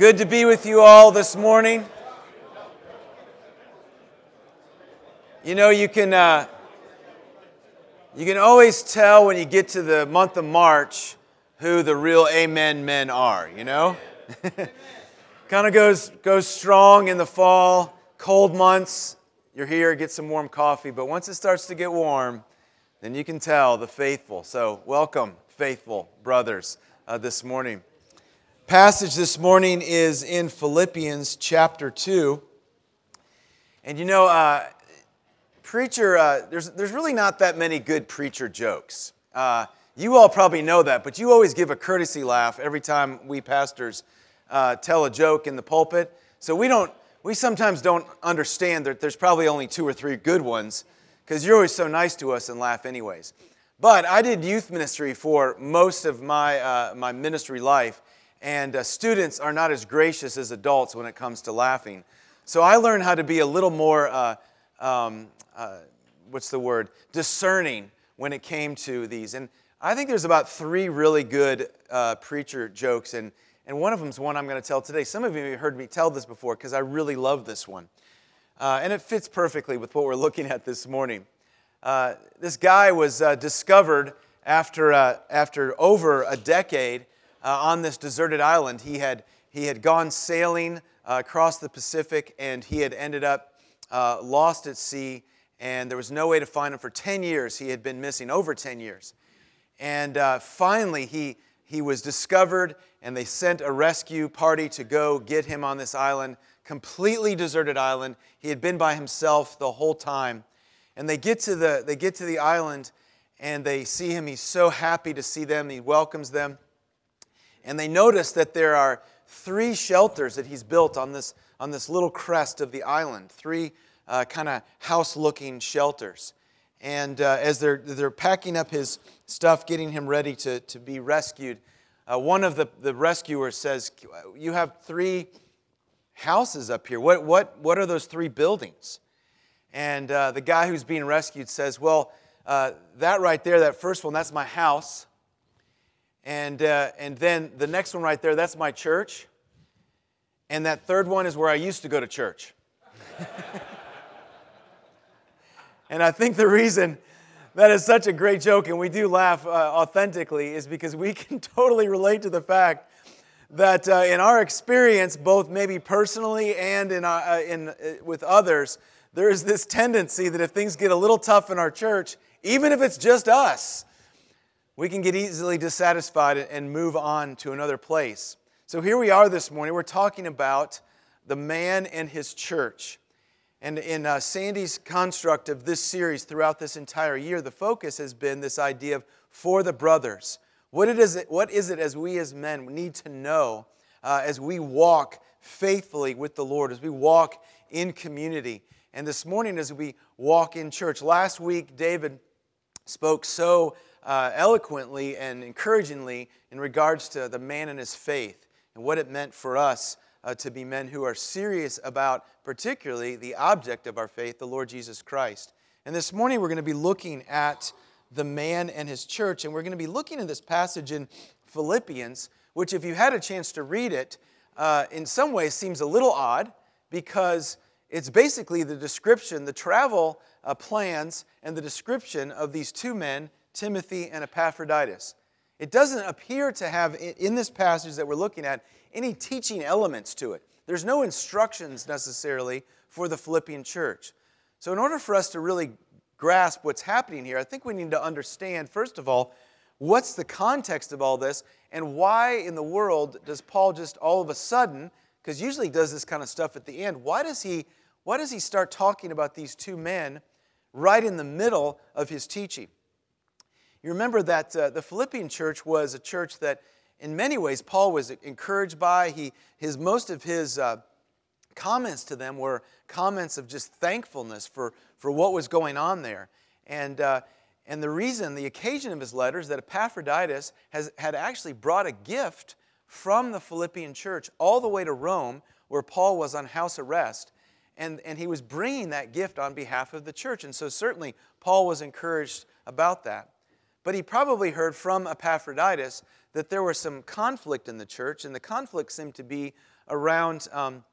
Good to be with you all this morning. You know, you can, uh, you can always tell when you get to the month of March who the real amen men are, you know? kind of goes, goes strong in the fall, cold months. You're here, get some warm coffee, but once it starts to get warm, then you can tell the faithful. So, welcome, faithful brothers, uh, this morning passage this morning is in Philippians chapter 2. And you know, uh, preacher, uh, there's, there's really not that many good preacher jokes. Uh, you all probably know that, but you always give a courtesy laugh every time we pastors uh, tell a joke in the pulpit. So we don't, we sometimes don't understand that there's probably only two or three good ones because you're always so nice to us and laugh anyways. But I did youth ministry for most of my, uh, my ministry life, and uh, students are not as gracious as adults when it comes to laughing. So I learned how to be a little more, uh, um, uh, what's the word, discerning when it came to these. And I think there's about three really good uh, preacher jokes, and, and one of them is one I'm going to tell today. Some of you have heard me tell this before because I really love this one. Uh, and it fits perfectly with what we're looking at this morning. Uh, this guy was discovered after, after over a decade uh, on this deserted island. He had, he had gone sailing uh, across the Pacific and he had ended up uh, lost at sea, and there was no way to find him for 10 years. He had been missing over 10 years. And uh, finally, he, he was discovered, and they sent a rescue party to go get him on this island, completely deserted island. He had been by himself the whole time. And they get to the, they get to the island, and they see him. He's so happy to see them. He welcomes them and they notice that there are three shelters that he's built on this, on this little crest of the island, three uh, kind of house looking shelters. And uh, as they're, they're packing up his stuff, getting him ready to, to be rescued, uh, one of the, the rescuers says, You have three houses up here. What, what, what are those three buildings? And uh, the guy who's being rescued says, Well, uh, that right there, that first one, that's my house. And, uh, and then the next one right there, that's my church. And that third one is where I used to go to church. and I think the reason that is such a great joke, and we do laugh uh, authentically, is because we can totally relate to the fact that uh, in our experience, both maybe personally and in, our, uh, in, uh, with others, there is this tendency that if things get a little tough in our church, even if it's just us, we can get easily dissatisfied and move on to another place. So here we are this morning. We're talking about the man and his church. And in uh, Sandy's construct of this series throughout this entire year, the focus has been this idea of for the brothers. What, it is, it, what is it as we as men need to know uh, as we walk faithfully with the Lord, as we walk in community? And this morning, as we walk in church, last week, David spoke so uh, eloquently and encouragingly in regards to the man and his faith and what it meant for us uh, to be men who are serious about, particularly, the object of our faith, the Lord Jesus Christ. And this morning we're going to be looking at the man and his church, and we're going to be looking at this passage in Philippians, which, if you had a chance to read it, uh, in some ways seems a little odd because it's basically the description, the travel uh, plans, and the description of these two men Timothy, and Epaphroditus. It doesn't appear to have, in this passage that we're looking at, any teaching elements to it. There's no instructions necessarily for the Philippian church. So, in order for us to really grasp what's happening here, I think we need to understand, first of all, what's the context of all this and why in the world does Paul just all of a sudden, because usually he does this kind of stuff at the end, why does he, why does he start talking about these two men right in the middle of his teaching? You remember that uh, the Philippian church was a church that, in many ways, Paul was encouraged by. He, his, most of his uh, comments to them were comments of just thankfulness for, for what was going on there. And, uh, and the reason, the occasion of his letters, that Epaphroditus has, had actually brought a gift from the Philippian church all the way to Rome, where Paul was on house arrest. And, and he was bringing that gift on behalf of the church. And so, certainly, Paul was encouraged about that. But he probably heard from Epaphroditus that there was some conflict in the church, and the conflict seemed to be around um,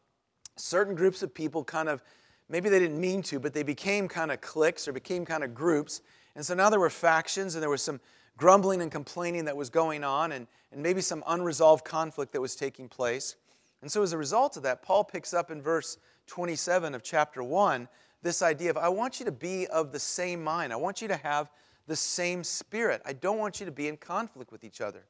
certain groups of people kind of, maybe they didn't mean to, but they became kind of cliques or became kind of groups. And so now there were factions, and there was some grumbling and complaining that was going on, and, and maybe some unresolved conflict that was taking place. And so, as a result of that, Paul picks up in verse 27 of chapter 1 this idea of I want you to be of the same mind. I want you to have the same spirit. I don't want you to be in conflict with each other.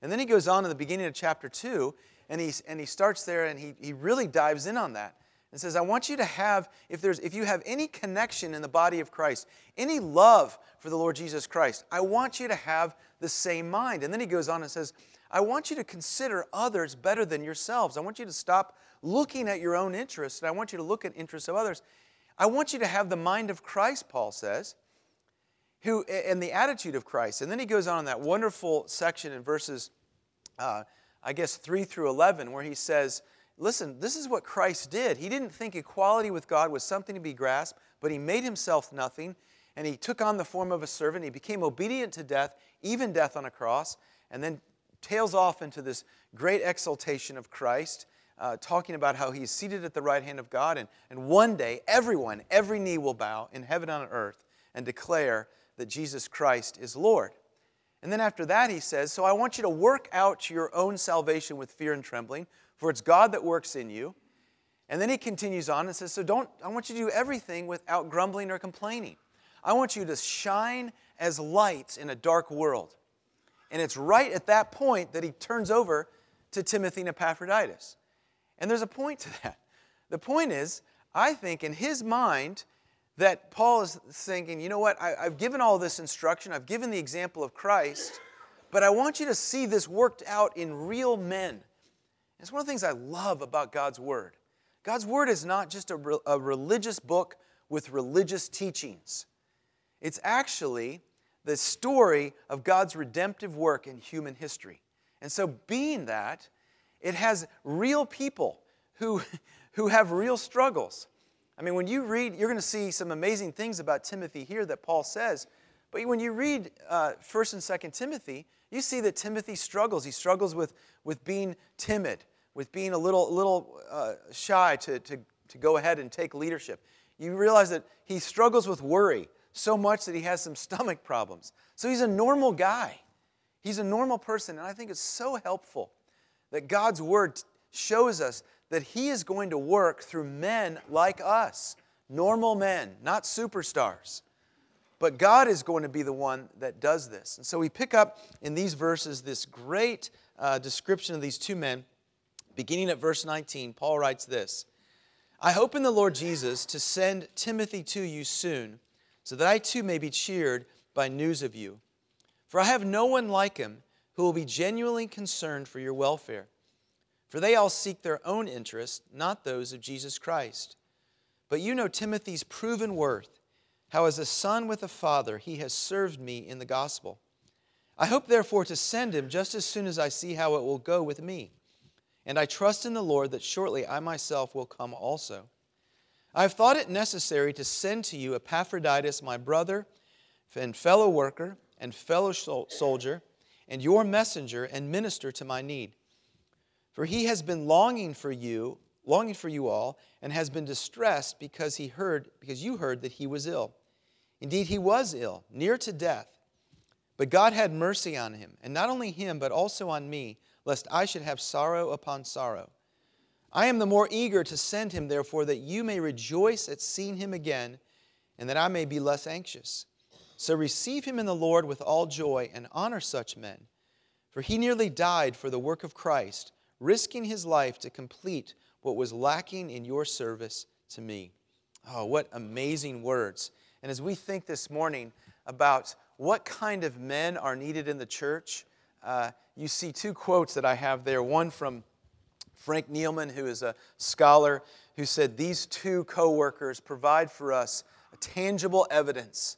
And then he goes on in the beginning of chapter 2, and, he and he starts there and he, he really dives in on that and says, I want you to have, if, there's, if you have any connection in the body of Christ, any love for the Lord Jesus Christ, I want you to have the same mind. And then he goes on and says, I want you to consider others better than yourselves. I want you to stop looking at your own interests, and I want you to look at interests of others. I want you to have the mind of Christ, Paul says, who and the attitude of Christ. And then he goes on in that wonderful section in verses, uh, I guess, 3 through 11, where he says, Listen, this is what Christ did. He didn't think equality with God was something to be grasped, but he made himself nothing, and he took on the form of a servant. He became obedient to death, even death on a cross, and then tails off into this great exaltation of Christ uh, talking about how he's seated at the right hand of God, and, and one day everyone, every knee will bow in heaven and on earth and declare that Jesus Christ is Lord. And then after that, he says, So I want you to work out your own salvation with fear and trembling, for it's God that works in you. And then he continues on and says, So don't, I want you to do everything without grumbling or complaining. I want you to shine as lights in a dark world. And it's right at that point that he turns over to Timothy and Epaphroditus. And there's a point to that. The point is, I think in his mind, that Paul is thinking, you know what, I, have given all this instruction, I've given the example of Christ, but I want you to see this worked out in real men. It's one of the things I love about God's Word. God's Word is not just a, re- a religious book with religious teachings, it's actually the story of God's redemptive work in human history. And so, being that, it has real people who, who have real struggles. I mean, when you read, you're going to see some amazing things about Timothy here that Paul says. But when you read uh, 1st and 2nd Timothy, you see that Timothy struggles. He struggles with, with being timid, with being a little, little uh, shy to, to, to go ahead and take leadership. You realize that he struggles with worry so much that he has some stomach problems. So he's a normal guy. He's a normal person. And I think it's so helpful that God's word shows us that He is going to work through men like us, normal men, not superstars. But God is going to be the one that does this. And so we pick up in these verses this great uh, description of these two men. Beginning at verse 19, Paul writes this I hope in the Lord Jesus to send Timothy to you soon, so that I too may be cheered by news of you. For I have no one like him who will be genuinely concerned for your welfare. For they all seek their own interest, not those of Jesus Christ. But you know Timothy's proven worth, how as a son with a father he has served me in the gospel. I hope therefore to send him just as soon as I see how it will go with me. And I trust in the Lord that shortly I myself will come also. I have thought it necessary to send to you Epaphroditus, my brother and fellow worker and fellow soldier, and your messenger and minister to my need for he has been longing for you, longing for you all, and has been distressed because he heard, because you heard that he was ill. Indeed, he was ill, near to death. But God had mercy on him, and not only him, but also on me, lest I should have sorrow upon sorrow. I am the more eager to send him, therefore, that you may rejoice at seeing him again, and that I may be less anxious. So receive him in the Lord with all joy, and honor such men. For he nearly died for the work of Christ risking his life to complete what was lacking in your service to me. Oh, what amazing words. And as we think this morning about what kind of men are needed in the church, uh, you see two quotes that I have there. One from Frank Thielman, who is a scholar, who said, These two co workers provide for us a tangible evidence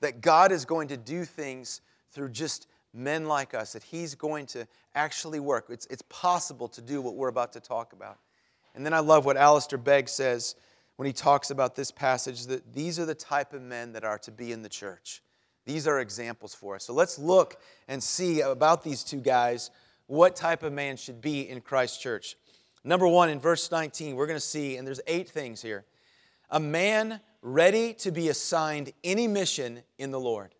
that God is going to do things through just men like us, that He's going to actually work. It's, it's possible to do what we're about to talk about. And then I love what Alistair Begg says when he talks about this passage that these are the type of men that are to be in the church. These are examples for us. So let's look and see about these two guys what type of man should be in Christ's church. Number one, in verse 19, we're going to see, and there's eight things here a man ready to be assigned any mission in the Lord.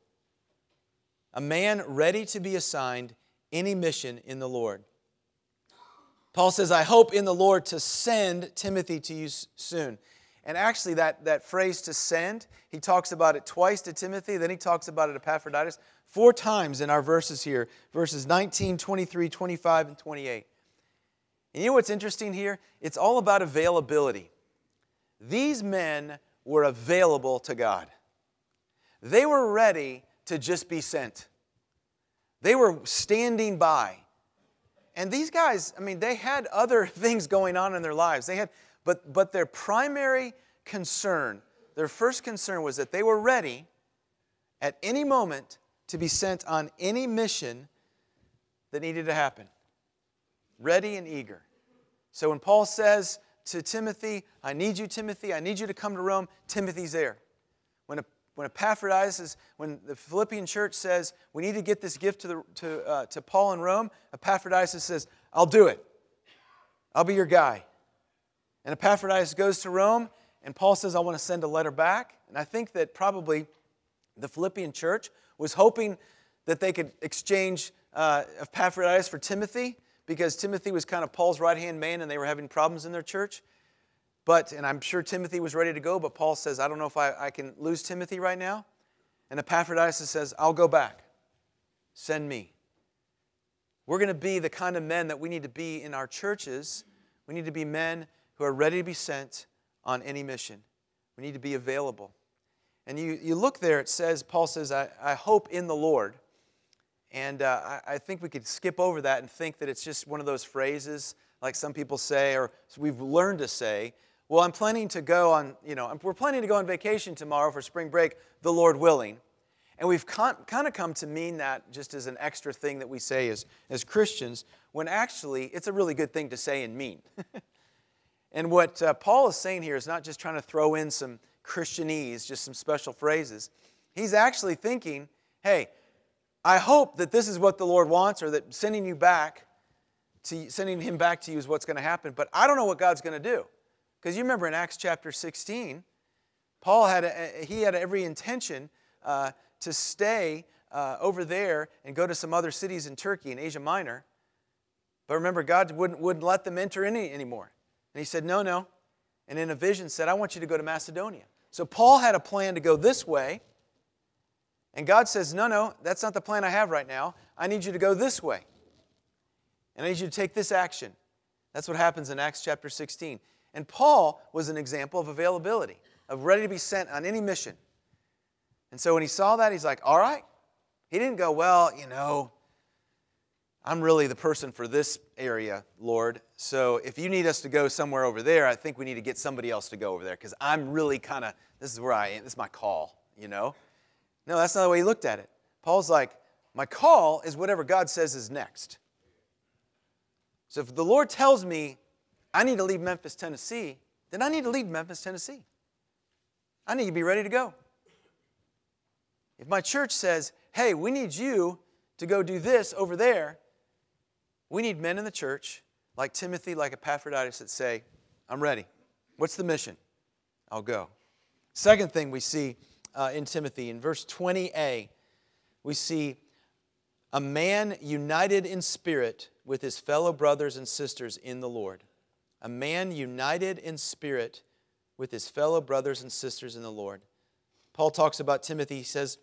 A man ready to be assigned any mission in the Lord. Paul says, I hope in the Lord to send Timothy to you soon. And actually, that, that phrase to send, he talks about it twice to Timothy, then he talks about it to Epaphroditus four times in our verses here verses 19, 23, 25, and 28. And you know what's interesting here? It's all about availability. These men were available to God, they were ready to just be sent. They were standing by. And these guys, I mean, they had other things going on in their lives. They had, but, but their primary concern, their first concern was that they were ready at any moment to be sent on any mission that needed to happen. Ready and eager. So when Paul says to Timothy, I need you, Timothy, I need you to come to Rome, Timothy's there. When, a, when Epaphroditus, is, when the Philippian church says, we need to get this gift to, the, to, uh, to Paul in Rome, Epaphroditus says, I'll do it. I'll be your guy. And Epaphroditus goes to Rome, and Paul says, I want to send a letter back. And I think that probably the Philippian church was hoping that they could exchange uh, Epaphroditus for Timothy because Timothy was kind of Paul's right hand man and they were having problems in their church. But, and I'm sure Timothy was ready to go, but Paul says, I don't know if I, I can lose Timothy right now. And Epaphroditus says, I'll go back. Send me. We're going to be the kind of men that we need to be in our churches. We need to be men who are ready to be sent on any mission. We need to be available. And you, you look there, it says, Paul says, I, I hope in the Lord. And uh, I, I think we could skip over that and think that it's just one of those phrases, like some people say, or we've learned to say, well, I'm planning to go on, you know, we're planning to go on vacation tomorrow for spring break, the Lord willing. And we've con- kind of come to mean that just as an extra thing that we say as, as Christians, when actually it's a really good thing to say and mean. and what uh, Paul is saying here is not just trying to throw in some Christianese, just some special phrases. He's actually thinking, hey, I hope that this is what the Lord wants, or that sending you back to sending him back to you is what's going to happen. But I don't know what God's going to do. Because you remember in Acts chapter 16, Paul had a, he had every intention uh, to stay uh, over there and go to some other cities in Turkey in Asia Minor. But remember, God wouldn't, wouldn't let them enter any anymore. And he said, No, no. And in a vision said, I want you to go to Macedonia. So Paul had a plan to go this way. And God says, No, no, that's not the plan I have right now. I need you to go this way. And I need you to take this action. That's what happens in Acts chapter 16. And Paul was an example of availability, of ready to be sent on any mission. And so when he saw that, he's like, All right. He didn't go, Well, you know, I'm really the person for this area, Lord. So if you need us to go somewhere over there, I think we need to get somebody else to go over there because I'm really kind of, this is where I am. This is my call, you know? No, that's not the way he looked at it. Paul's like, my call is whatever God says is next. So if the Lord tells me I need to leave Memphis, Tennessee, then I need to leave Memphis, Tennessee. I need to be ready to go. If my church says, hey, we need you to go do this over there, we need men in the church, like Timothy, like Epaphroditus, that say, I'm ready. What's the mission? I'll go. Second thing we see uh, in Timothy, in verse 20a, we see a man united in spirit with his fellow brothers and sisters in the Lord. A man united in spirit with his fellow brothers and sisters in the Lord. Paul talks about Timothy. He says,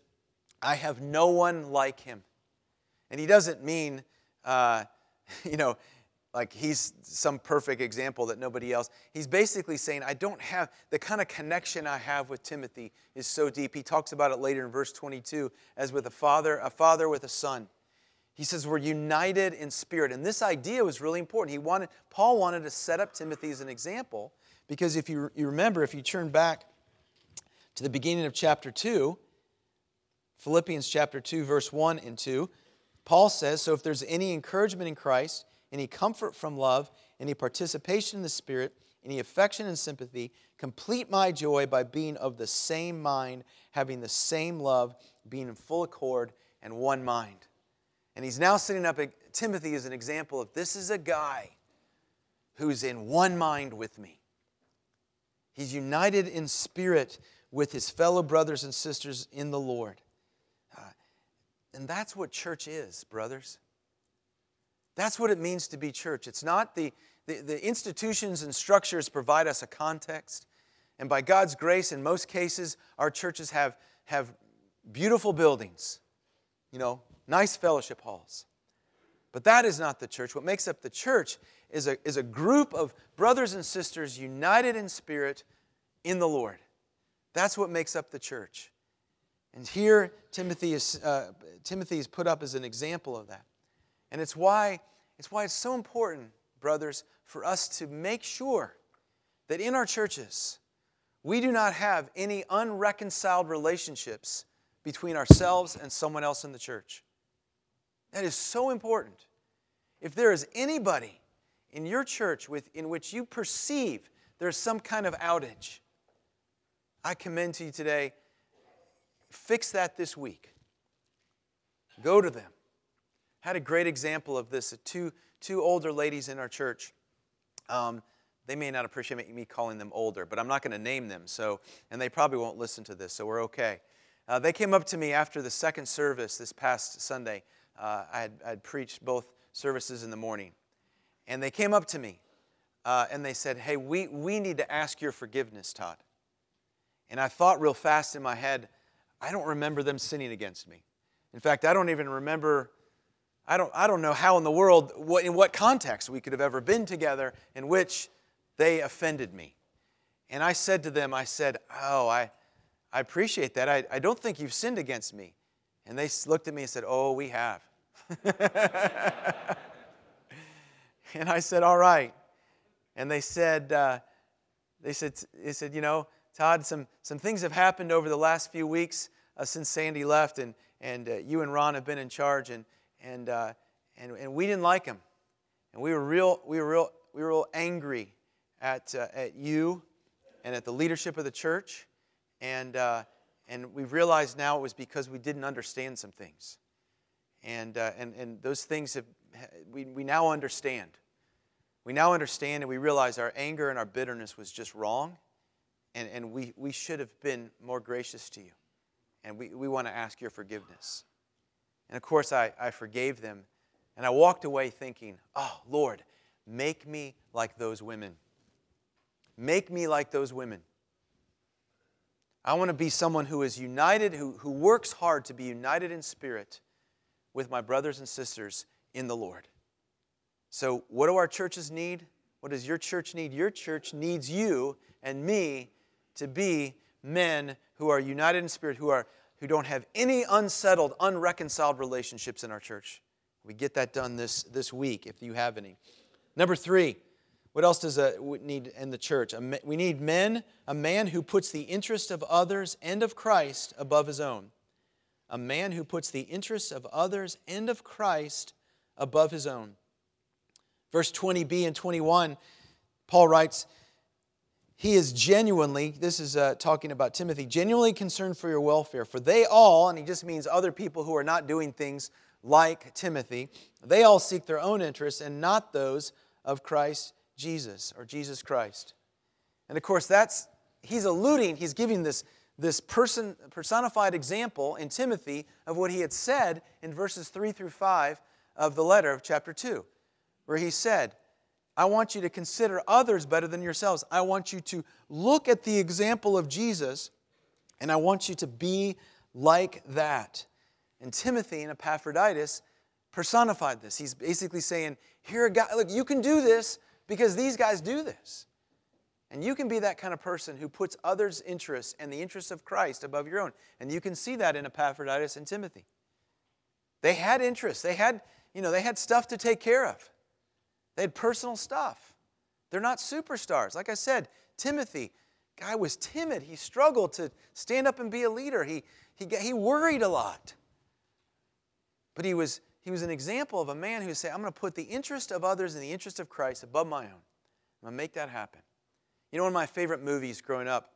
I have no one like him. And he doesn't mean, uh, you know, like he's some perfect example that nobody else. He's basically saying, I don't have the kind of connection I have with Timothy is so deep. He talks about it later in verse 22 as with a father, a father with a son. He says we're united in spirit. And this idea was really important. He wanted, Paul wanted to set up Timothy as an example because if you, you remember, if you turn back to the beginning of chapter 2, Philippians chapter 2, verse 1 and 2, Paul says, So if there's any encouragement in Christ, any comfort from love, any participation in the Spirit, any affection and sympathy, complete my joy by being of the same mind, having the same love, being in full accord and one mind. And he's now setting up Timothy as an example of this is a guy who's in one mind with me. He's united in spirit with his fellow brothers and sisters in the Lord. Uh, and that's what church is, brothers. That's what it means to be church. It's not the, the, the, institutions and structures provide us a context. And by God's grace, in most cases, our churches have, have beautiful buildings, you know, nice fellowship halls. But that is not the church. What makes up the church is a, is a group of brothers and sisters united in spirit in the Lord. That's what makes up the church. And here, Timothy is, uh, Timothy is put up as an example of that. And it's why, it's why it's so important, brothers, for us to make sure that in our churches, we do not have any unreconciled relationships between ourselves and someone else in the church. That is so important. If there is anybody in your church with, in which you perceive there's some kind of outage, I commend to you today, fix that this week. Go to them. Had a great example of this. Two, two older ladies in our church. Um, they may not appreciate me calling them older, but I'm not going to name them. So, and they probably won't listen to this, so we're okay. Uh, they came up to me after the second service this past Sunday. Uh, I had I'd preached both services in the morning, and they came up to me uh, and they said, "Hey, we we need to ask your forgiveness, Todd." And I thought real fast in my head, I don't remember them sinning against me. In fact, I don't even remember, I don't, I don't know how in the world, what, in what context we could have ever been together in which they offended me. And I said to them, I said, Oh, I, I appreciate that. I, I don't think you've sinned against me. And they looked at me and said, Oh, we have. and I said, All right. And they said, uh, they said, they said, you know, Todd, some, some things have happened over the last few weeks uh, since Sandy left, and, and uh, you and Ron have been in charge, and, and, uh, and, and we didn't like him. And we were real, we were real, we were real angry at, uh, at you and at the leadership of the church. And, uh, and we realized now it was because we didn't understand some things. And, uh, and, and those things have, we, we now understand. We now understand and we realize our anger and our bitterness was just wrong and, and we, we should have been more gracious to you. And we, we want to ask your forgiveness. And of course, I, I forgave them. And I walked away thinking, oh, Lord, make me like those women. Make me like those women. I want to be someone who is united, who, who works hard to be united in spirit with my brothers and sisters in the Lord. So, what do our churches need? What does your church need? Your church needs you and me to be men who are united in spirit, who, are, who don't have any unsettled, unreconciled relationships in our church. We get that done this, this week if you have any. Number three, what else does a, we need in the church? We need men, a man who puts the interest of others and of Christ above his own. A man who puts the interests of others and of Christ above his own. Verse 20b and 21, Paul writes, he is genuinely, this is uh, talking about Timothy, genuinely concerned for your welfare. For they all, and he just means other people who are not doing things like Timothy, they all seek their own interests and not those of Christ Jesus or Jesus Christ. And of course, that's, he's alluding, he's giving this, this person, personified example in Timothy of what he had said in verses 3 through 5 of the letter of chapter 2, where he said, I want you to consider others better than yourselves. I want you to look at the example of Jesus, and I want you to be like that. And Timothy and Epaphroditus personified this. He's basically saying, Here, guy, look, you can do this because these guys do this. And you can be that kind of person who puts others' interests and the interests of Christ above your own. And you can see that in Epaphroditus and Timothy. They had interests. They had, you know, they had stuff to take care of. They had personal stuff. They're not superstars. Like I said, Timothy, guy was timid. He struggled to stand up and be a leader. He, he, he worried a lot. But he was, he was an example of a man who said, I'm going to put the interest of others and the interest of Christ above my own. I'm going to make that happen. You know, one of my favorite movies growing up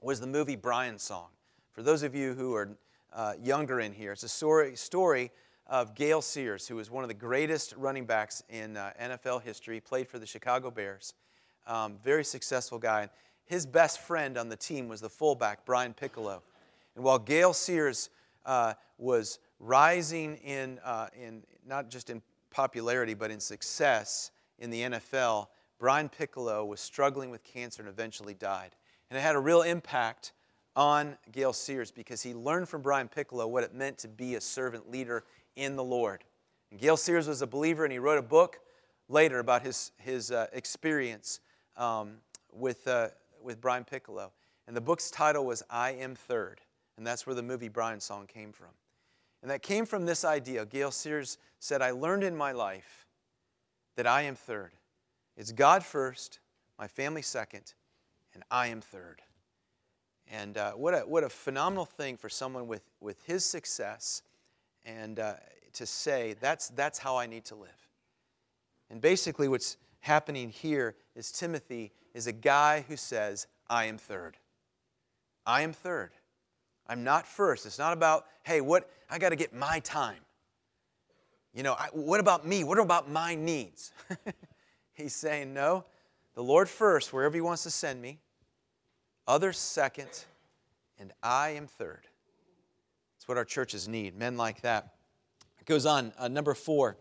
was the movie Brian's Song. For those of you who are uh, younger in here. It's a story, story of Gale Sayers, who was one of the greatest running backs in uh, NFL history, played for the Chicago Bears. Um, very successful guy. His best friend on the team was the fullback, Brian Piccolo. And while Gale Sayers uh, was rising in, uh, in not just in popularity, but in success in the NFL, Brian Piccolo was struggling with cancer and eventually died. And it had a real impact on Gale Sayers because he learned from Brian Piccolo what it meant to be a servant leader in the Lord. And Gale Sayers was a believer, and he wrote a book later about his, his uh, experience um, with, uh, with Brian Piccolo. And the book's title was I Am Third. And that's where the movie Brian song came from. And that came from this idea. Gale Sayers said, I learned in my life that I am third. It's God first, my family second, and I am third. And uh, what, a, what a phenomenal thing for someone with, with his success and uh, to say, that's, that's how I need to live. And basically, what's happening here is Timothy is a guy who says, I am third. I am third. I'm not first. It's not about, hey, what, I got to get my time. You know, I, what about me? What about my needs? He's saying, no, the Lord first, wherever He wants to send me, others second, and I am third. That's what our churches need, men like that. It goes on, uh, number four.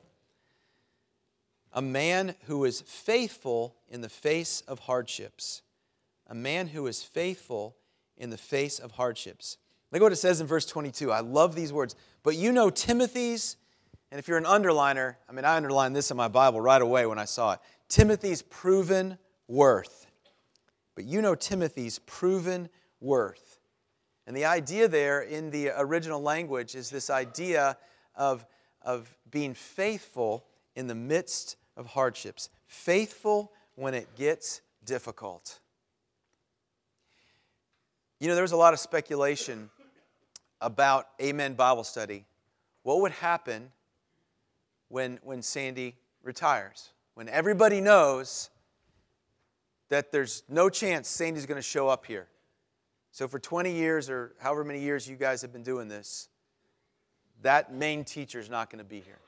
A man who is faithful in the face of hardships. A man who is faithful in the face of hardships. Look at what it says in verse 22. I love these words. But you know Timothy's, and if you're an underliner, I mean, I underlined this in my Bible right away when I saw it Timothy's proven worth. But you know Timothy's proven worth. And the idea there in the original language is this idea of, of being faithful in the midst of hardships, faithful when it gets difficult. You know, there was a lot of speculation about Amen Bible study, what would happen when, when Sandy retires? When everybody knows that there's no chance Sandy's going to show up here. So, for 20 years or however many years you guys have been doing this, that main teacher is not going to be here.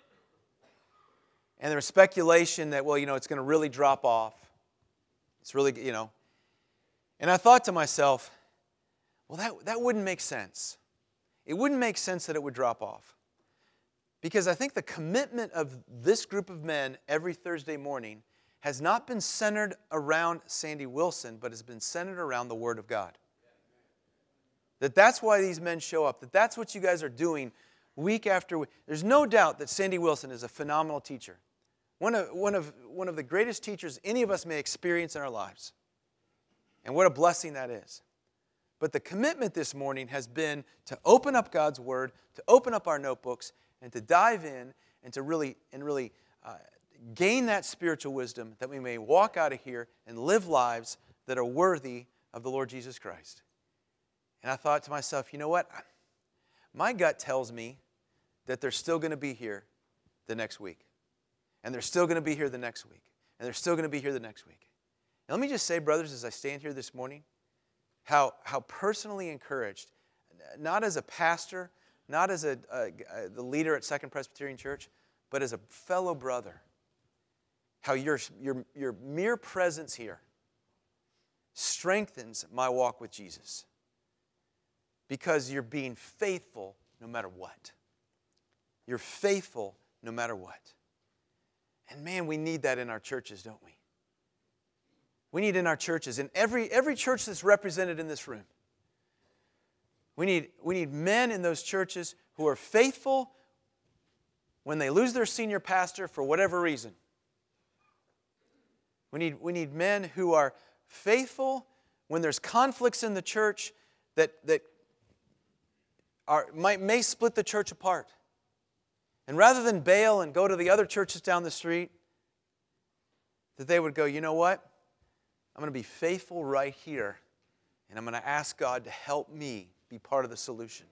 And there was speculation that, well, you know, it's going to really drop off. It's really, you know. And I thought to myself, well, that, that wouldn't make sense it wouldn't make sense that it would drop off. Because I think the commitment of this group of men every Thursday morning has not been centered around Sandy Wilson, but has been centered around the Word of God. That that's why these men show up, that that's what you guys are doing week after week. There's no doubt that Sandy Wilson is a phenomenal teacher. One of, one, of, one of the greatest teachers any of us may experience in our lives. And what a blessing that is. But the commitment this morning has been to open up God's Word, to open up our notebooks, and to dive in and to really and really uh, gain that spiritual wisdom that we may walk out of here and live lives that are worthy of the Lord Jesus Christ. And I thought to myself, you know what? My gut tells me that they're still going to be here the next week. And they're still going to be here the next week. And they're still going to be here the next week. And let me just say, brothers, as I stand here this morning, how, how personally encouraged, not as a pastor, not as a, a, a, the leader at Second Presbyterian Church, but as a fellow brother, how your, your, your mere presence here strengthens my walk with Jesus because you're being faithful no matter what. You're faithful no matter what. And man, we need that in our churches, don't we? we need in our churches, in every, every church that's represented in this room. We need, we need men in those churches who are faithful when they lose their senior pastor for whatever reason. We need, we need men who are faithful when there's conflicts in the church that, that are, might, may split the church apart. And rather than bail and go to the other churches down the street, that they would go, you know what? I'm going to be faithful right here, and I'm going to ask God to help me be part of the solution.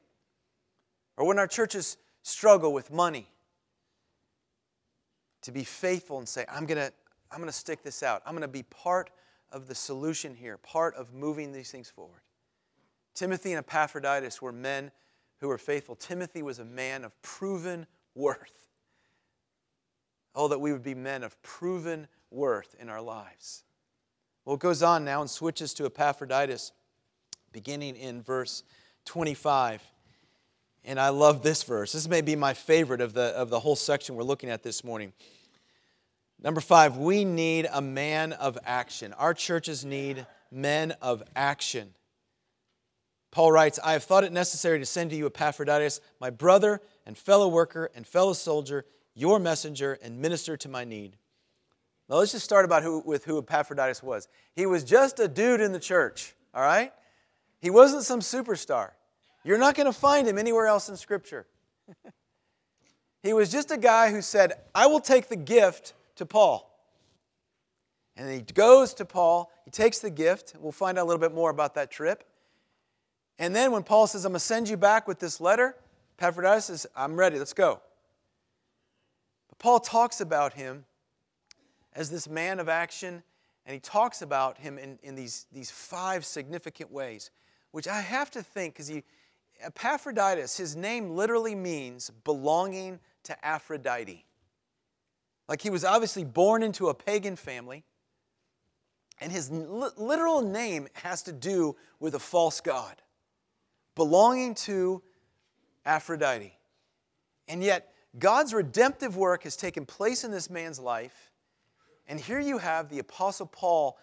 Or when our churches struggle with money, to be faithful and say, I'm going to, I'm going to stick this out. I'm going to be part of the solution here, part of moving these things forward. Timothy and Epaphroditus were men who were faithful. Timothy was a man of proven worth. Oh, that we would be men of proven worth in our lives. Well, it goes on now and switches to Epaphroditus, beginning in verse 25. And I love this verse. This may be my favorite of the, of the whole section we're looking at this morning. Number five, we need a man of action. Our churches need men of action. Paul writes, I have thought it necessary to send to you Epaphroditus, my brother and fellow worker and fellow soldier, your messenger and minister to my need. Now let's just start about who, with who Epaphroditus was. He was just a dude in the church, all right? He wasn't some superstar. You're not going to find him anywhere else in Scripture. he was just a guy who said, I will take the gift to Paul. And he goes to Paul, he takes the gift. We'll find out a little bit more about that trip. And then when Paul says, I'm going to send you back with this letter, Epaphroditus says, I'm ready, let's go. But Paul talks about him as this man of action, and he talks about him in, in these, these five significant ways, which I have to think, because Epaphroditus, his name literally means belonging to Aphrodite. Like he was obviously born into a pagan family, and his literal name has to do with a false god, belonging to Aphrodite. And yet, God's redemptive work has taken place in this man's life. And here you have the Apostle Paul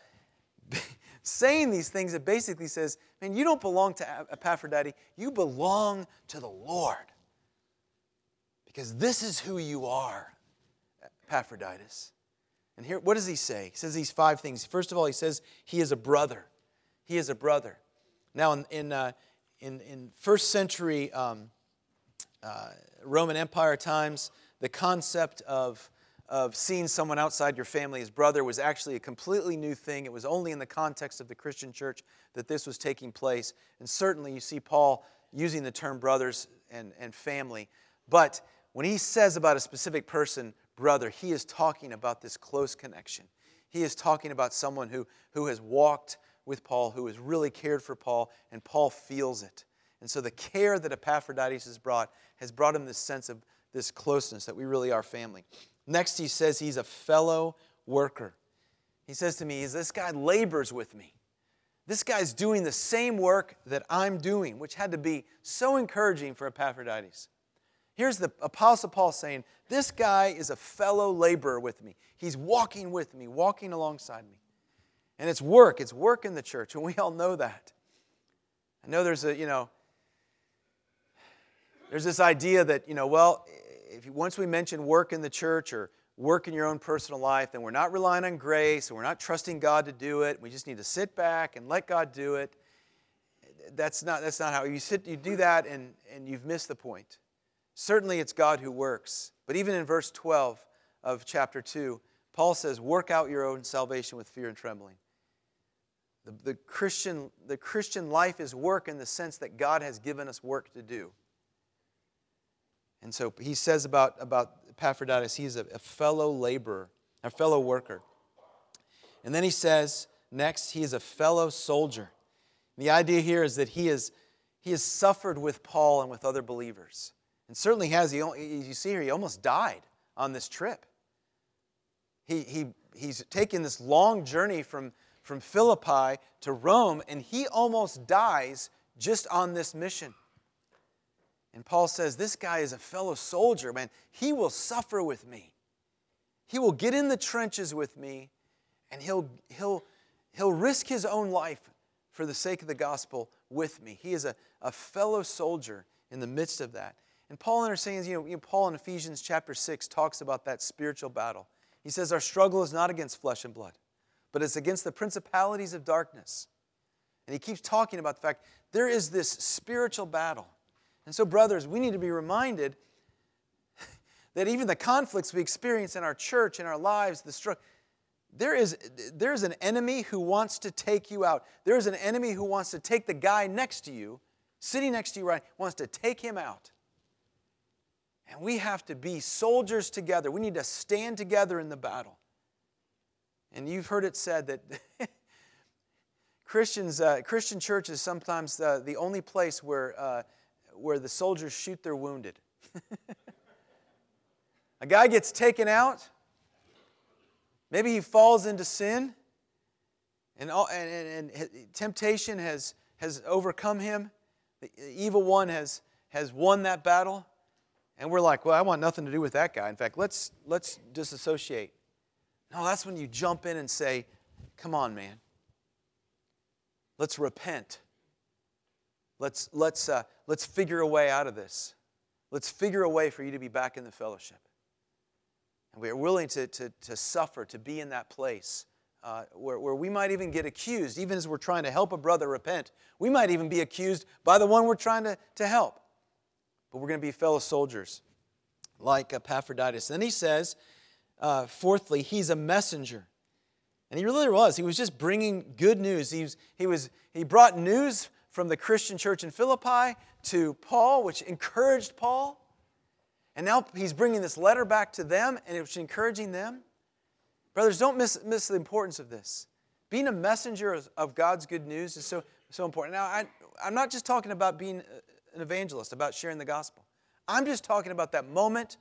saying these things that basically says, Man, you don't belong to Epaphroditus, you belong to the Lord. Because this is who you are. Epaphroditus. And here, what does he say? He says these five things. First of all, he says he is a brother. He is a brother. Now, in, in, uh, in, in first century um, uh, Roman Empire times, the concept of, of seeing someone outside your family as brother was actually a completely new thing. It was only in the context of the Christian church that this was taking place. And certainly you see Paul using the term brothers and, and family. But when he says about a specific person, brother, he is talking about this close connection. He is talking about someone who, who has walked with Paul, who has really cared for Paul, and Paul feels it. And so the care that Epaphroditus has brought has brought him this sense of this closeness that we really are family. Next, he says he's a fellow worker. He says to me, "Is This guy labors with me. This guy's doing the same work that I'm doing, which had to be so encouraging for Epaphroditus. Here's the Apostle Paul saying, This guy is a fellow laborer with me. He's walking with me, walking alongside me. And it's work, it's work in the church, and we all know that. I know there's a, you know, there's this idea that, you know, well, if you, once we mention work in the church or work in your own personal life, then we're not relying on grace and we're not trusting God to do it. We just need to sit back and let God do it. That's not, that's not how you sit, you do that and, and you've missed the point. Certainly, it's God who works. But even in verse 12 of chapter 2, Paul says, Work out your own salvation with fear and trembling. The, the, Christian, the Christian life is work in the sense that God has given us work to do. And so he says about, about Epaphroditus, he's a, a fellow laborer, a fellow worker. And then he says, next, he is a fellow soldier. The idea here is that he, is, he has suffered with Paul and with other believers. And certainly has. He, you see here, he almost died on this trip. He, he, he's taken this long journey from, from Philippi to Rome, and he almost dies just on this mission. And Paul says, This guy is a fellow soldier, man. He will suffer with me. He will get in the trenches with me, and he'll, he'll, he'll risk his own life for the sake of the gospel with me. He is a, a fellow soldier in the midst of that. And Paul understands, you know, you know, Paul in Ephesians chapter 6 talks about that spiritual battle. He says, Our struggle is not against flesh and blood, but it's against the principalities of darkness. And he keeps talking about the fact there is this spiritual battle. And so, brothers, we need to be reminded that even the conflicts we experience in our church, in our lives, the struggle, there is, there is an enemy who wants to take you out. There is an enemy who wants to take the guy next to you, sitting next to you, right, wants to take him out. And we have to be soldiers together. We need to stand together in the battle. And you've heard it said that Christians, uh, Christian church is sometimes uh, the only place where, uh, where the soldiers shoot their wounded. a guy gets taken out. Maybe he falls into sin, and, all, and, and, and temptation has, has overcome him. The evil one has, has won that battle. And we're like, well, I want nothing to do with that guy. In fact, let's, let's disassociate. No, that's when you jump in and say, come on, man. Let's repent. Let's, let's, uh, let's figure a way out of this. Let's figure a way for you to be back in the fellowship. And we are willing to, to, to suffer, to be in that place uh, where, where we might even get accused, even as we're trying to help a brother repent. We might even be accused by the one we're trying to, to help. But we're going to be fellow soldiers like Epaphroditus. And then he says, uh, fourthly, he's a messenger. And he really was. He was just bringing good news. He, was, he, was, he brought news from the Christian church in Philippi to Paul, which encouraged Paul. And now he's bringing this letter back to them, and it's encouraging them. Brothers, don't miss, miss the importance of this. Being a messenger of God's good news is so, so important. Now, I, I'm not just talking about being an evangelist, about sharing the gospel. I'm just talking about that moment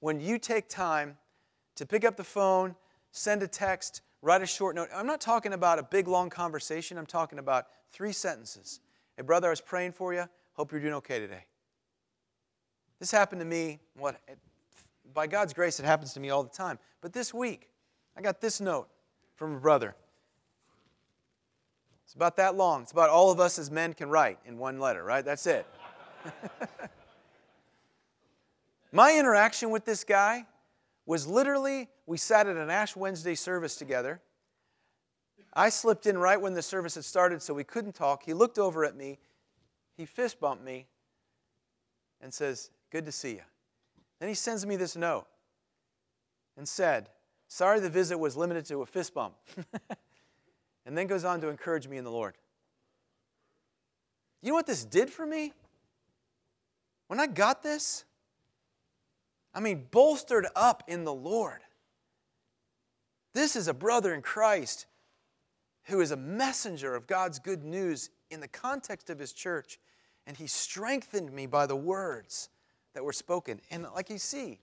when you take time to pick up the phone, send a text, write a short note. I'm not talking about a big, long conversation. I'm talking about three sentences. Hey, brother, I was praying for you. Hope you're doing okay today. This happened to me, what, by God's grace, it happens to me all the time. But this week, I got this note from a brother. It's about that long. It's about all of us as men can write in one letter, right? That's it. My interaction with this guy was literally we sat at an Ash Wednesday service together. I slipped in right when the service had started, so we couldn't talk. He looked over at me, he fist bumped me, and says, Good to see you. Then he sends me this note and said, Sorry the visit was limited to a fist bump. and then goes on to encourage me in the Lord. You know what this did for me? When I got this, I mean, bolstered up in the Lord. This is a brother in Christ who is a messenger of God's good news in the context of his church. And he strengthened me by the words that were spoken. And like you see,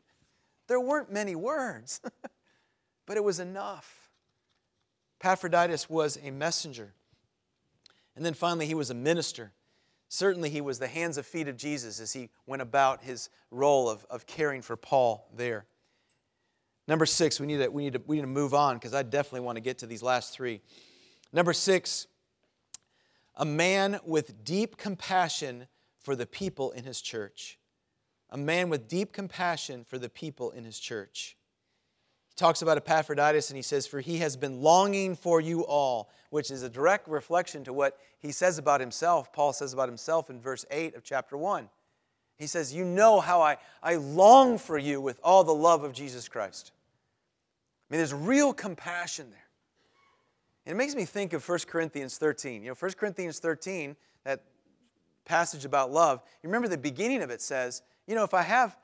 there weren't many words, but it was enough. Epaphroditus was a messenger. And then finally, he was a minister. Certainly, he was the hands and feet of Jesus as he went about his role of, of caring for Paul there. Number six, we need to, we need to, we need to move on because I definitely want to get to these last three. Number six, a man with deep compassion for the people in his church. A man with deep compassion for the people in his church. He talks about Epaphroditus and he says, For he has been longing for you all, which is a direct reflection to what he says about himself. Paul says about himself in verse 8 of chapter 1. He says, You know how I, I long for you with all the love of Jesus Christ. I mean, there's real compassion there. And it makes me think of 1 Corinthians 13. You know, 1 Corinthians 13, that passage about love, you remember the beginning of it says, you know, if I have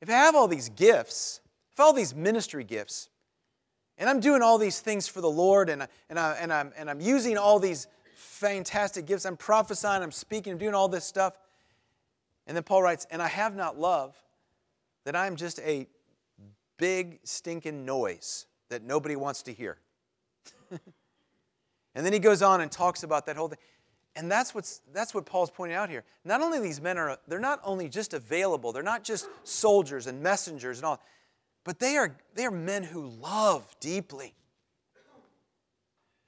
if I have all these gifts, if all these ministry gifts, and I'm doing all these things for the Lord, and, I, and, I, and, I'm, and I'm using all these fantastic gifts, I'm prophesying, I'm speaking, I'm doing all this stuff. And then Paul writes, and I have not love, that I'm just a big stinking noise that nobody wants to hear. and then he goes on and talks about that whole thing. And that's, what's, that's what Paul's pointing out here. Not only these men are, they're not only just available, they're not just soldiers and messengers and all, but they are, they are men who love deeply.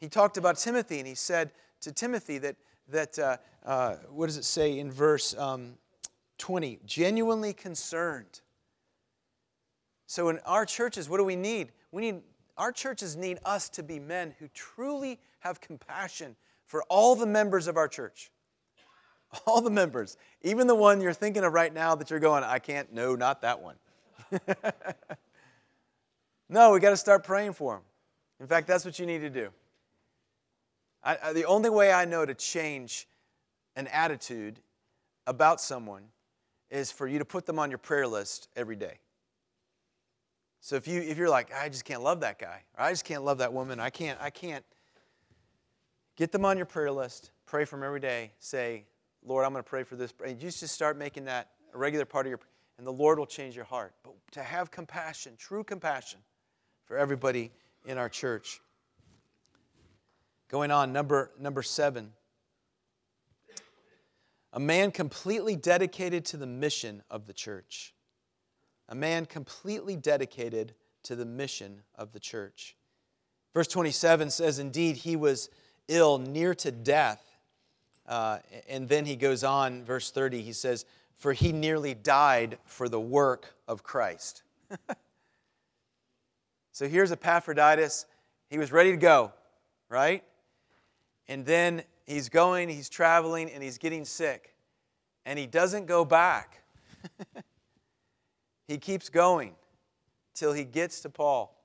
He talked about Timothy and he said to Timothy that, that uh, uh, what does it say in verse um, 20? Genuinely concerned. So in our churches, what do we need? We need our churches need us to be men who truly have compassion for all the members of our church. All the members, even the one you're thinking of right now that you're going, I can't, no, not that one. no, we got to start praying for them. In fact, that's what you need to do. I, I, the only way I know to change an attitude about someone is for you to put them on your prayer list every day. So if you if you're like, I just can't love that guy, or I just can't love that woman, I can't, I can't, Get them on your prayer list. Pray for them every day. Say, Lord, I'm going to pray for this. And you just start making that a regular part of your, and the Lord will change your heart. But to have compassion, true compassion for everybody in our church. Going on, number, number seven. A man completely dedicated to the mission of the church. A man completely dedicated to the mission of the church. Verse 27 says, Indeed, he was ill, near to death. Uh, and then he goes on, verse 30, he says, For he nearly died for the work of Christ. so here's Epaphroditus. He was ready to go, right? And then he's going, he's traveling, and he's getting sick. And he doesn't go back. he keeps going till he gets to Paul.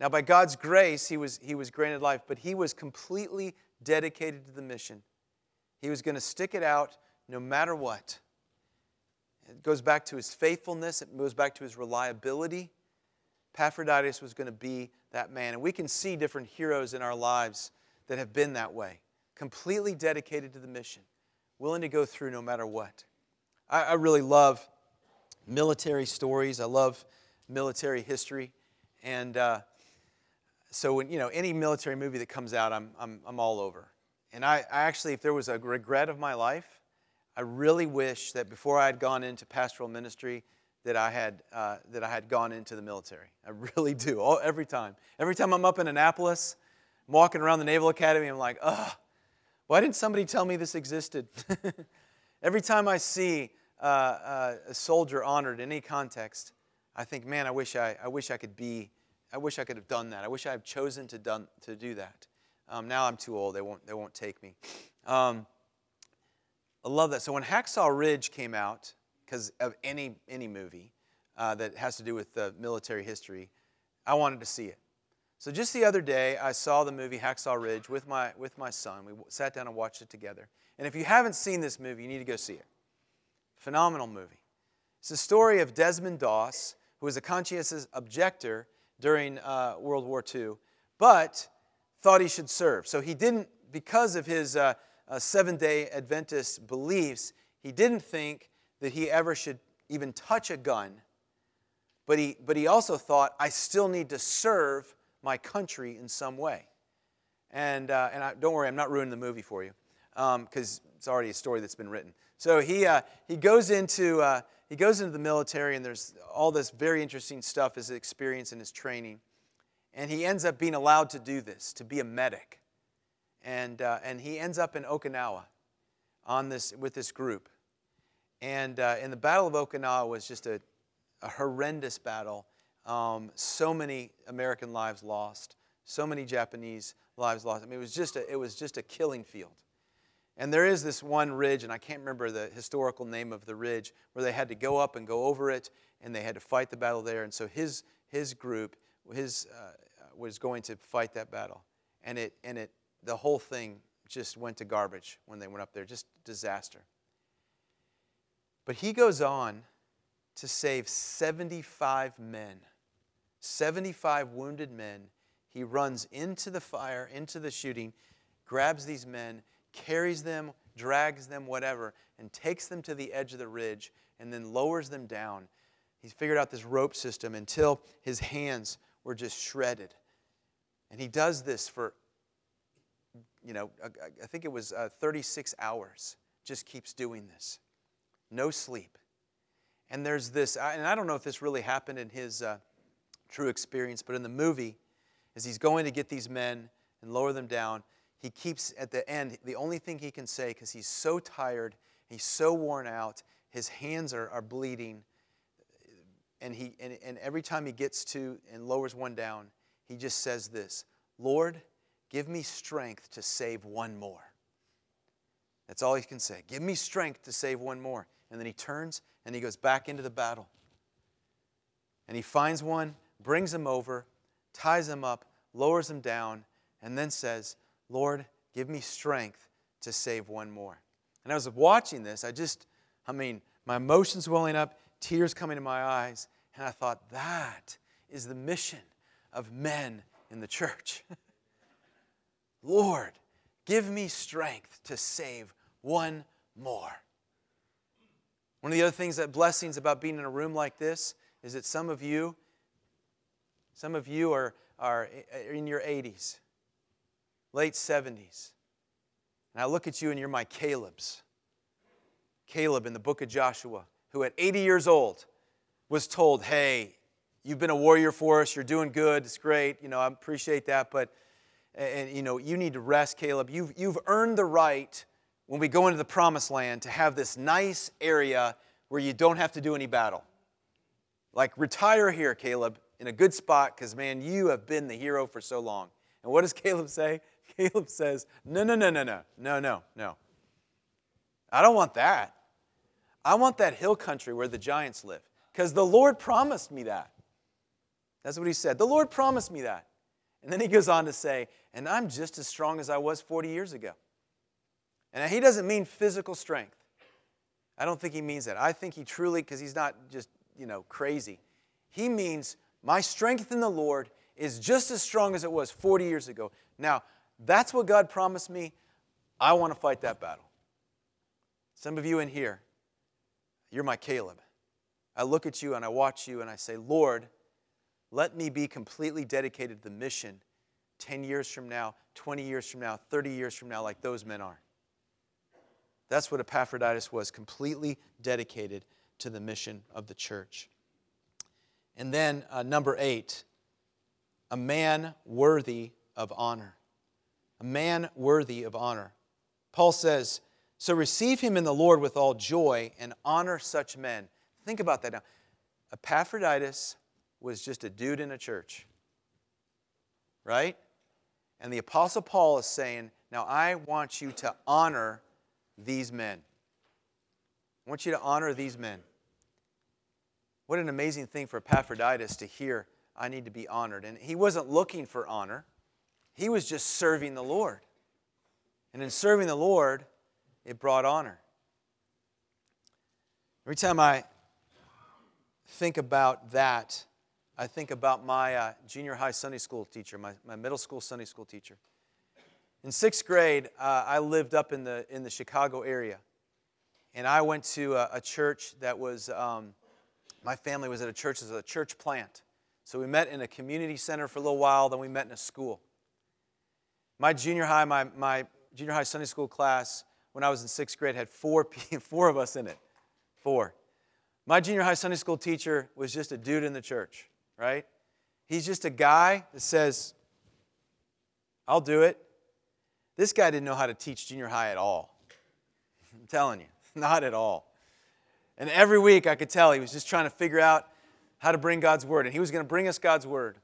Now, by God's grace, he was, he was granted life, but he was completely dedicated to the mission. He was going to stick it out no matter what. It goes back to his faithfulness, it goes back to his reliability. Epaphroditus was going to be that man. And we can see different heroes in our lives that have been that way, completely dedicated to the mission, willing to go through no matter what. I, I really love military stories, I love military history. And uh, so, when, you know, any military movie that comes out, I'm, I'm, I'm all over. And I, I actually, if there was a regret of my life, I really wish that before I had gone into pastoral ministry, that I had uh, that I had gone into the military. I really do. All, every time, every time I'm up in Annapolis, I'm walking around the Naval Academy, I'm like, ugh, why didn't somebody tell me this existed? every time I see uh, uh, a soldier honored in any context, I think, man, I wish I, I wish I could be, I wish I could have done that. I wish I had chosen to done to do that. Um, now I'm too old; they won't they won't take me. Um, I love that. So when Hacksaw Ridge came out, because of any any movie uh, that has to do with military history, I wanted to see it. So just the other day, I saw the movie Hacksaw Ridge with my, with my son. We sat down and watched it together. And if you haven't seen this movie, you need to go see it. Phenomenal movie. It's the story of Desmond Doss, who was a conscientious objector during uh, World War II, but thought he should serve. So he didn't, because of his uh, uh, seven day Adventist beliefs, he didn't think that he ever should even touch a gun. But he, but he also thought, I still need to serve my country in some way. And, uh, and I, don't worry, I'm not ruining the movie for you because um, it's already a story that's been written. So he, uh, he, goes into, uh, he goes into the military, and there's all this very interesting stuff, his experience and his training. And he ends up being allowed to do this, to be a medic. And, uh, and he ends up in Okinawa on this, with this group. And, uh, and the Battle of Okinawa was just a, a horrendous battle um, so many American lives lost, so many Japanese lives lost. I mean, it was just a, it was just a killing field. And there is this one ridge, and I can't remember the historical name of the ridge, where they had to go up and go over it, and they had to fight the battle there. And so his, his group his, uh, was going to fight that battle. And, it, and it, the whole thing just went to garbage when they went up there, just disaster. But he goes on to save 75 men 75 wounded men. He runs into the fire, into the shooting, grabs these men, carries them, drags them, whatever, and takes them to the edge of the ridge and then lowers them down. He's figured out this rope system until his hands were just shredded. And he does this for, you know, I think it was uh, 36 hours, just keeps doing this. No sleep. And there's this, and I don't know if this really happened in his. Uh, true experience. But in the movie, as he's going to get these men and lower them down, he keeps at the end, the only thing he can say, because he's so tired, he's so worn out, his hands are, are bleeding. And, he, and, and every time he gets to and lowers one down, he just says this Lord, give me strength to save one more. That's all he can say. Give me strength to save one more. And then he turns and he goes back into the battle. And he finds one brings him over, ties him up, lowers him down, and then says, Lord, give me strength to save one more. And I was watching this, I just, I mean, my emotions welling up, tears coming to my eyes, and I thought, that is the mission of men in the church. Lord, give me strength to save one more. One of the other things that blessings about being in a room like this is that some of you, some of you are, are in your 80s, late 70s. And I look at you and you're my Caleb's. Caleb in the book of Joshua, who at 80 years old was told, Hey, you've been a warrior for us, you're doing good, it's great, you know, I appreciate that, but and you know, you need to rest, Caleb. You've, you've earned the right when we go into the promised land to have this nice area where you don't have to do any battle. Like, retire here, Caleb, in a good spot, because man, you have been the hero for so long. And what does Caleb say? Caleb says, No, no, no, no, no, no, no, no. I don't want that. I want that hill country where the giants live, because the Lord promised me that. That's what he said. The Lord promised me that. And then he goes on to say, And I'm just as strong as I was 40 years ago. And he doesn't mean physical strength. I don't think he means that. I think he truly, because he's not just, you know, crazy. He means my strength in the Lord is just as strong as it was 40 years ago. Now, that's what God promised me. I want to fight that battle. Some of you in here, you're my Caleb. I look at you and I watch you and I say, Lord, let me be completely dedicated to the mission 10 years from now, 20 years from now, 30 years from now, like those men are. That's what Epaphroditus was, completely dedicated to the mission of the church. And then, uh, number eight, a man worthy of honor. A man worthy of honor. Paul says, So receive him in the Lord with all joy and honor such men. Think about that now. Epaphroditus was just a dude in a church, right? And the Apostle Paul is saying, Now I want you to honor these men. I want you to honor these men. What an amazing thing for Epaphroditus to hear, I need to be honored. And he wasn't looking for honor, he was just serving the Lord. And in serving the Lord, it brought honor. Every time I think about that, I think about my uh, junior high Sunday school teacher, my, my middle school Sunday school teacher. In sixth grade, uh, I lived up in the, in the Chicago area. And I went to a, a church that was, um, my family was at a church, as a church plant. So we met in a community center for a little while, then we met in a school. My junior high, my, my junior high Sunday school class, when I was in sixth grade, had four, four of us in it. Four. My junior high Sunday school teacher was just a dude in the church, right? He's just a guy that says, I'll do it. This guy didn't know how to teach junior high at all. I'm telling you, not at all. And every week I could tell he was just trying to figure out how to bring God's word. And he was going to bring us God's word,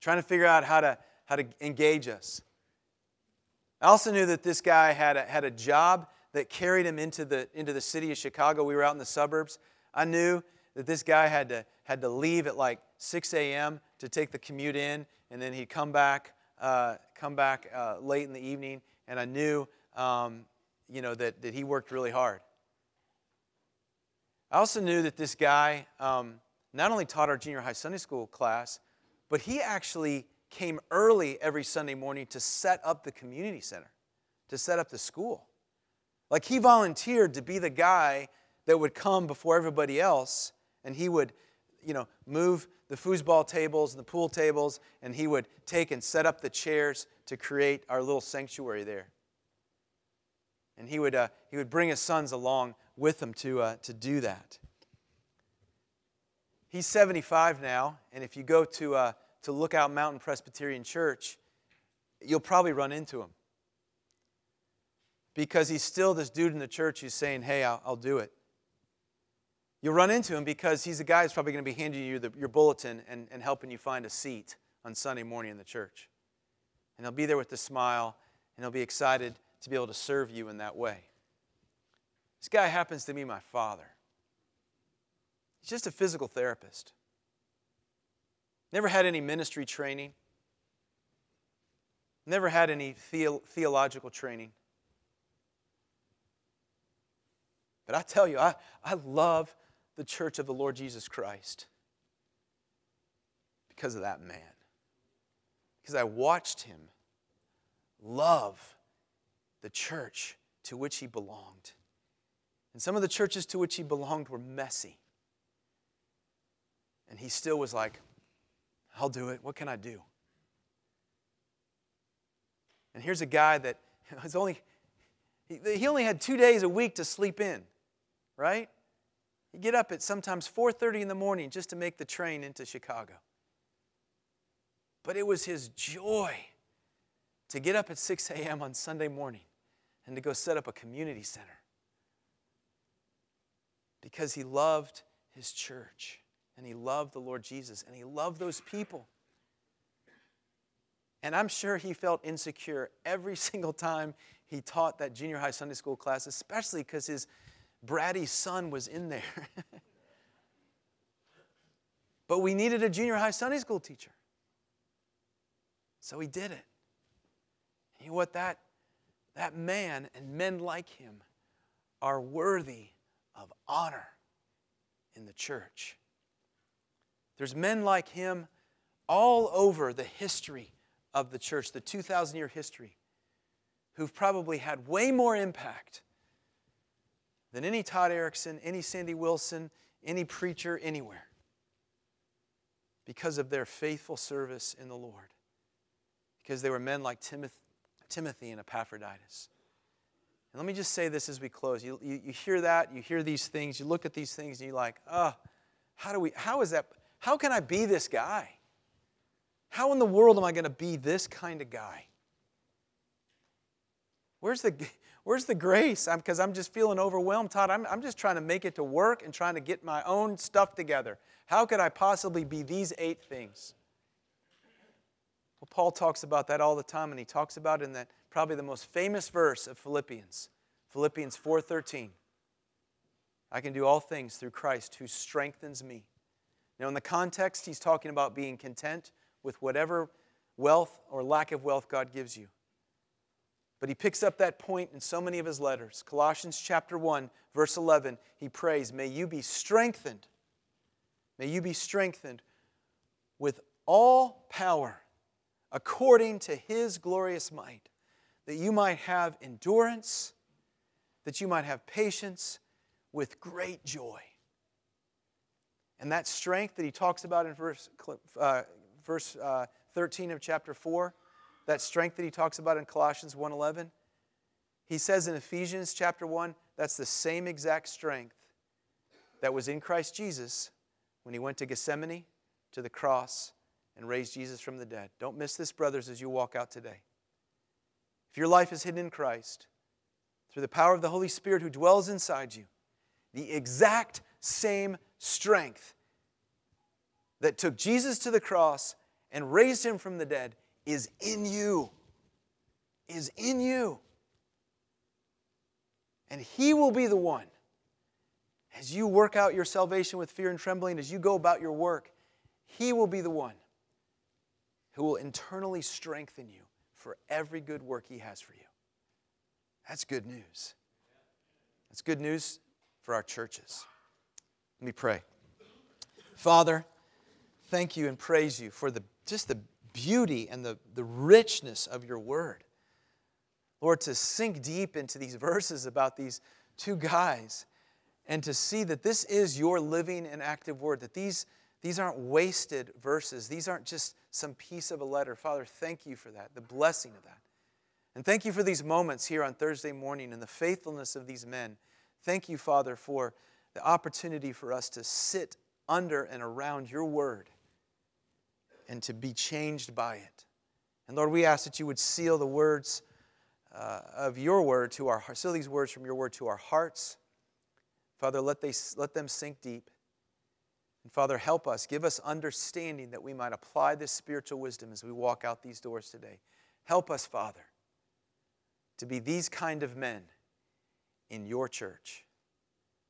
trying to figure out how to, how to engage us. I also knew that this guy had a, had a job that carried him into the, into the city of Chicago. We were out in the suburbs. I knew that this guy had to, had to leave at like 6 a.m. to take the commute in, and then he'd come back uh, come back uh, late in the evening, and I knew, um, you know, that, that he worked really hard. I also knew that this guy um, not only taught our junior high Sunday school class, but he actually came early every Sunday morning to set up the community center, to set up the school. Like he volunteered to be the guy that would come before everybody else, and he would, you know, move the foosball tables and the pool tables, and he would take and set up the chairs to create our little sanctuary there. And he would, uh, he would bring his sons along with him to, uh, to do that. He's 75 now, and if you go to, uh, to Lookout Mountain Presbyterian Church, you'll probably run into him. Because he's still this dude in the church who's saying, Hey, I'll, I'll do it. You'll run into him because he's the guy who's probably going to be handing you the, your bulletin and, and helping you find a seat on Sunday morning in the church. And he'll be there with a smile, and he'll be excited to be able to serve you in that way. This guy happens to be my father. He's just a physical therapist. Never had any ministry training. Never had any theo- theological training. But I tell you, I, I love the church of the Lord Jesus Christ because of that man. Because I watched him love the church to which he belonged. And some of the churches to which he belonged were messy. And he still was like, I'll do it. What can I do? And here's a guy that was only, he only had two days a week to sleep in, right? He'd get up at sometimes 4.30 in the morning just to make the train into Chicago. But it was his joy to get up at 6 a.m. on Sunday morning and to go set up a community center because he loved his church and he loved the Lord Jesus and he loved those people. And I'm sure he felt insecure every single time he taught that junior high Sunday school class, especially because his bratty son was in there. but we needed a junior high Sunday school teacher. So he did it. And You know what? That, that man and men like him are worthy of honor in the church. There's men like him all over the history of the church, the 2,000 year history, who've probably had way more impact than any Todd Erickson, any Sandy Wilson, any preacher anywhere because of their faithful service in the Lord. Because they were men like Timothy and Epaphroditus. And let me just say this as we close. You, you, you hear that, you hear these things, you look at these things, and you're like, oh, how do we, how is that, how can I be this guy? How in the world am I going to be this kind of guy? Where's the, where's the grace? Because I'm, I'm, just feeling overwhelmed, Todd. I'm, I'm just trying to make it to work and trying to get my own stuff together. How could I possibly be these eight things? Well, Paul talks about that all the time, and he talks about in that probably the most famous verse of Philippians, Philippians 4:13. I can do all things through Christ who strengthens me. Now, in the context, he's talking about being content with whatever wealth or lack of wealth God gives you. But he picks up that point in so many of his letters. Colossians chapter 1, verse 11, he prays, May you be strengthened. May you be strengthened with all power according to his glorious might that you might have endurance, that you might have patience with great joy. And that strength that he talks about in verse, uh, verse uh, 13 of chapter 4, that strength that he talks about in Colossians 1.11, he says in Ephesians chapter 1, that's the same exact strength that was in Christ Jesus when he went to Gethsemane, to the cross, and raised Jesus from the dead. Don't miss this, brothers, as you walk out today. If your life is hidden in Christ, through the power of the Holy Spirit who dwells inside you, the exact same strength that took Jesus to the cross and raised him from the dead is in you. Is in you. And he will be the one, as you work out your salvation with fear and trembling, as you go about your work, he will be the one who will internally strengthen you for every good work He has for you. That's good news. That's good news for our churches. Let me pray. Father, thank you and praise you for the, just the beauty and the, the richness of your word. Lord, to sink deep into these verses about these two guys and to see that this is your living and active word, that these, these aren't wasted verses, these aren't just some piece of a letter. Father, thank you for that, the blessing of that. And thank you for these moments here on Thursday morning and the faithfulness of these men. Thank you, Father, for the opportunity for us to sit under and around your word and to be changed by it. And Lord, we ask that you would seal the words uh, of your word to our hearts, seal these words from your word to our hearts. Father, let, they, let them sink deep. And Father, help us. Give us understanding that we might apply this spiritual wisdom as we walk out these doors today. Help us, Father, to be these kind of men in your church.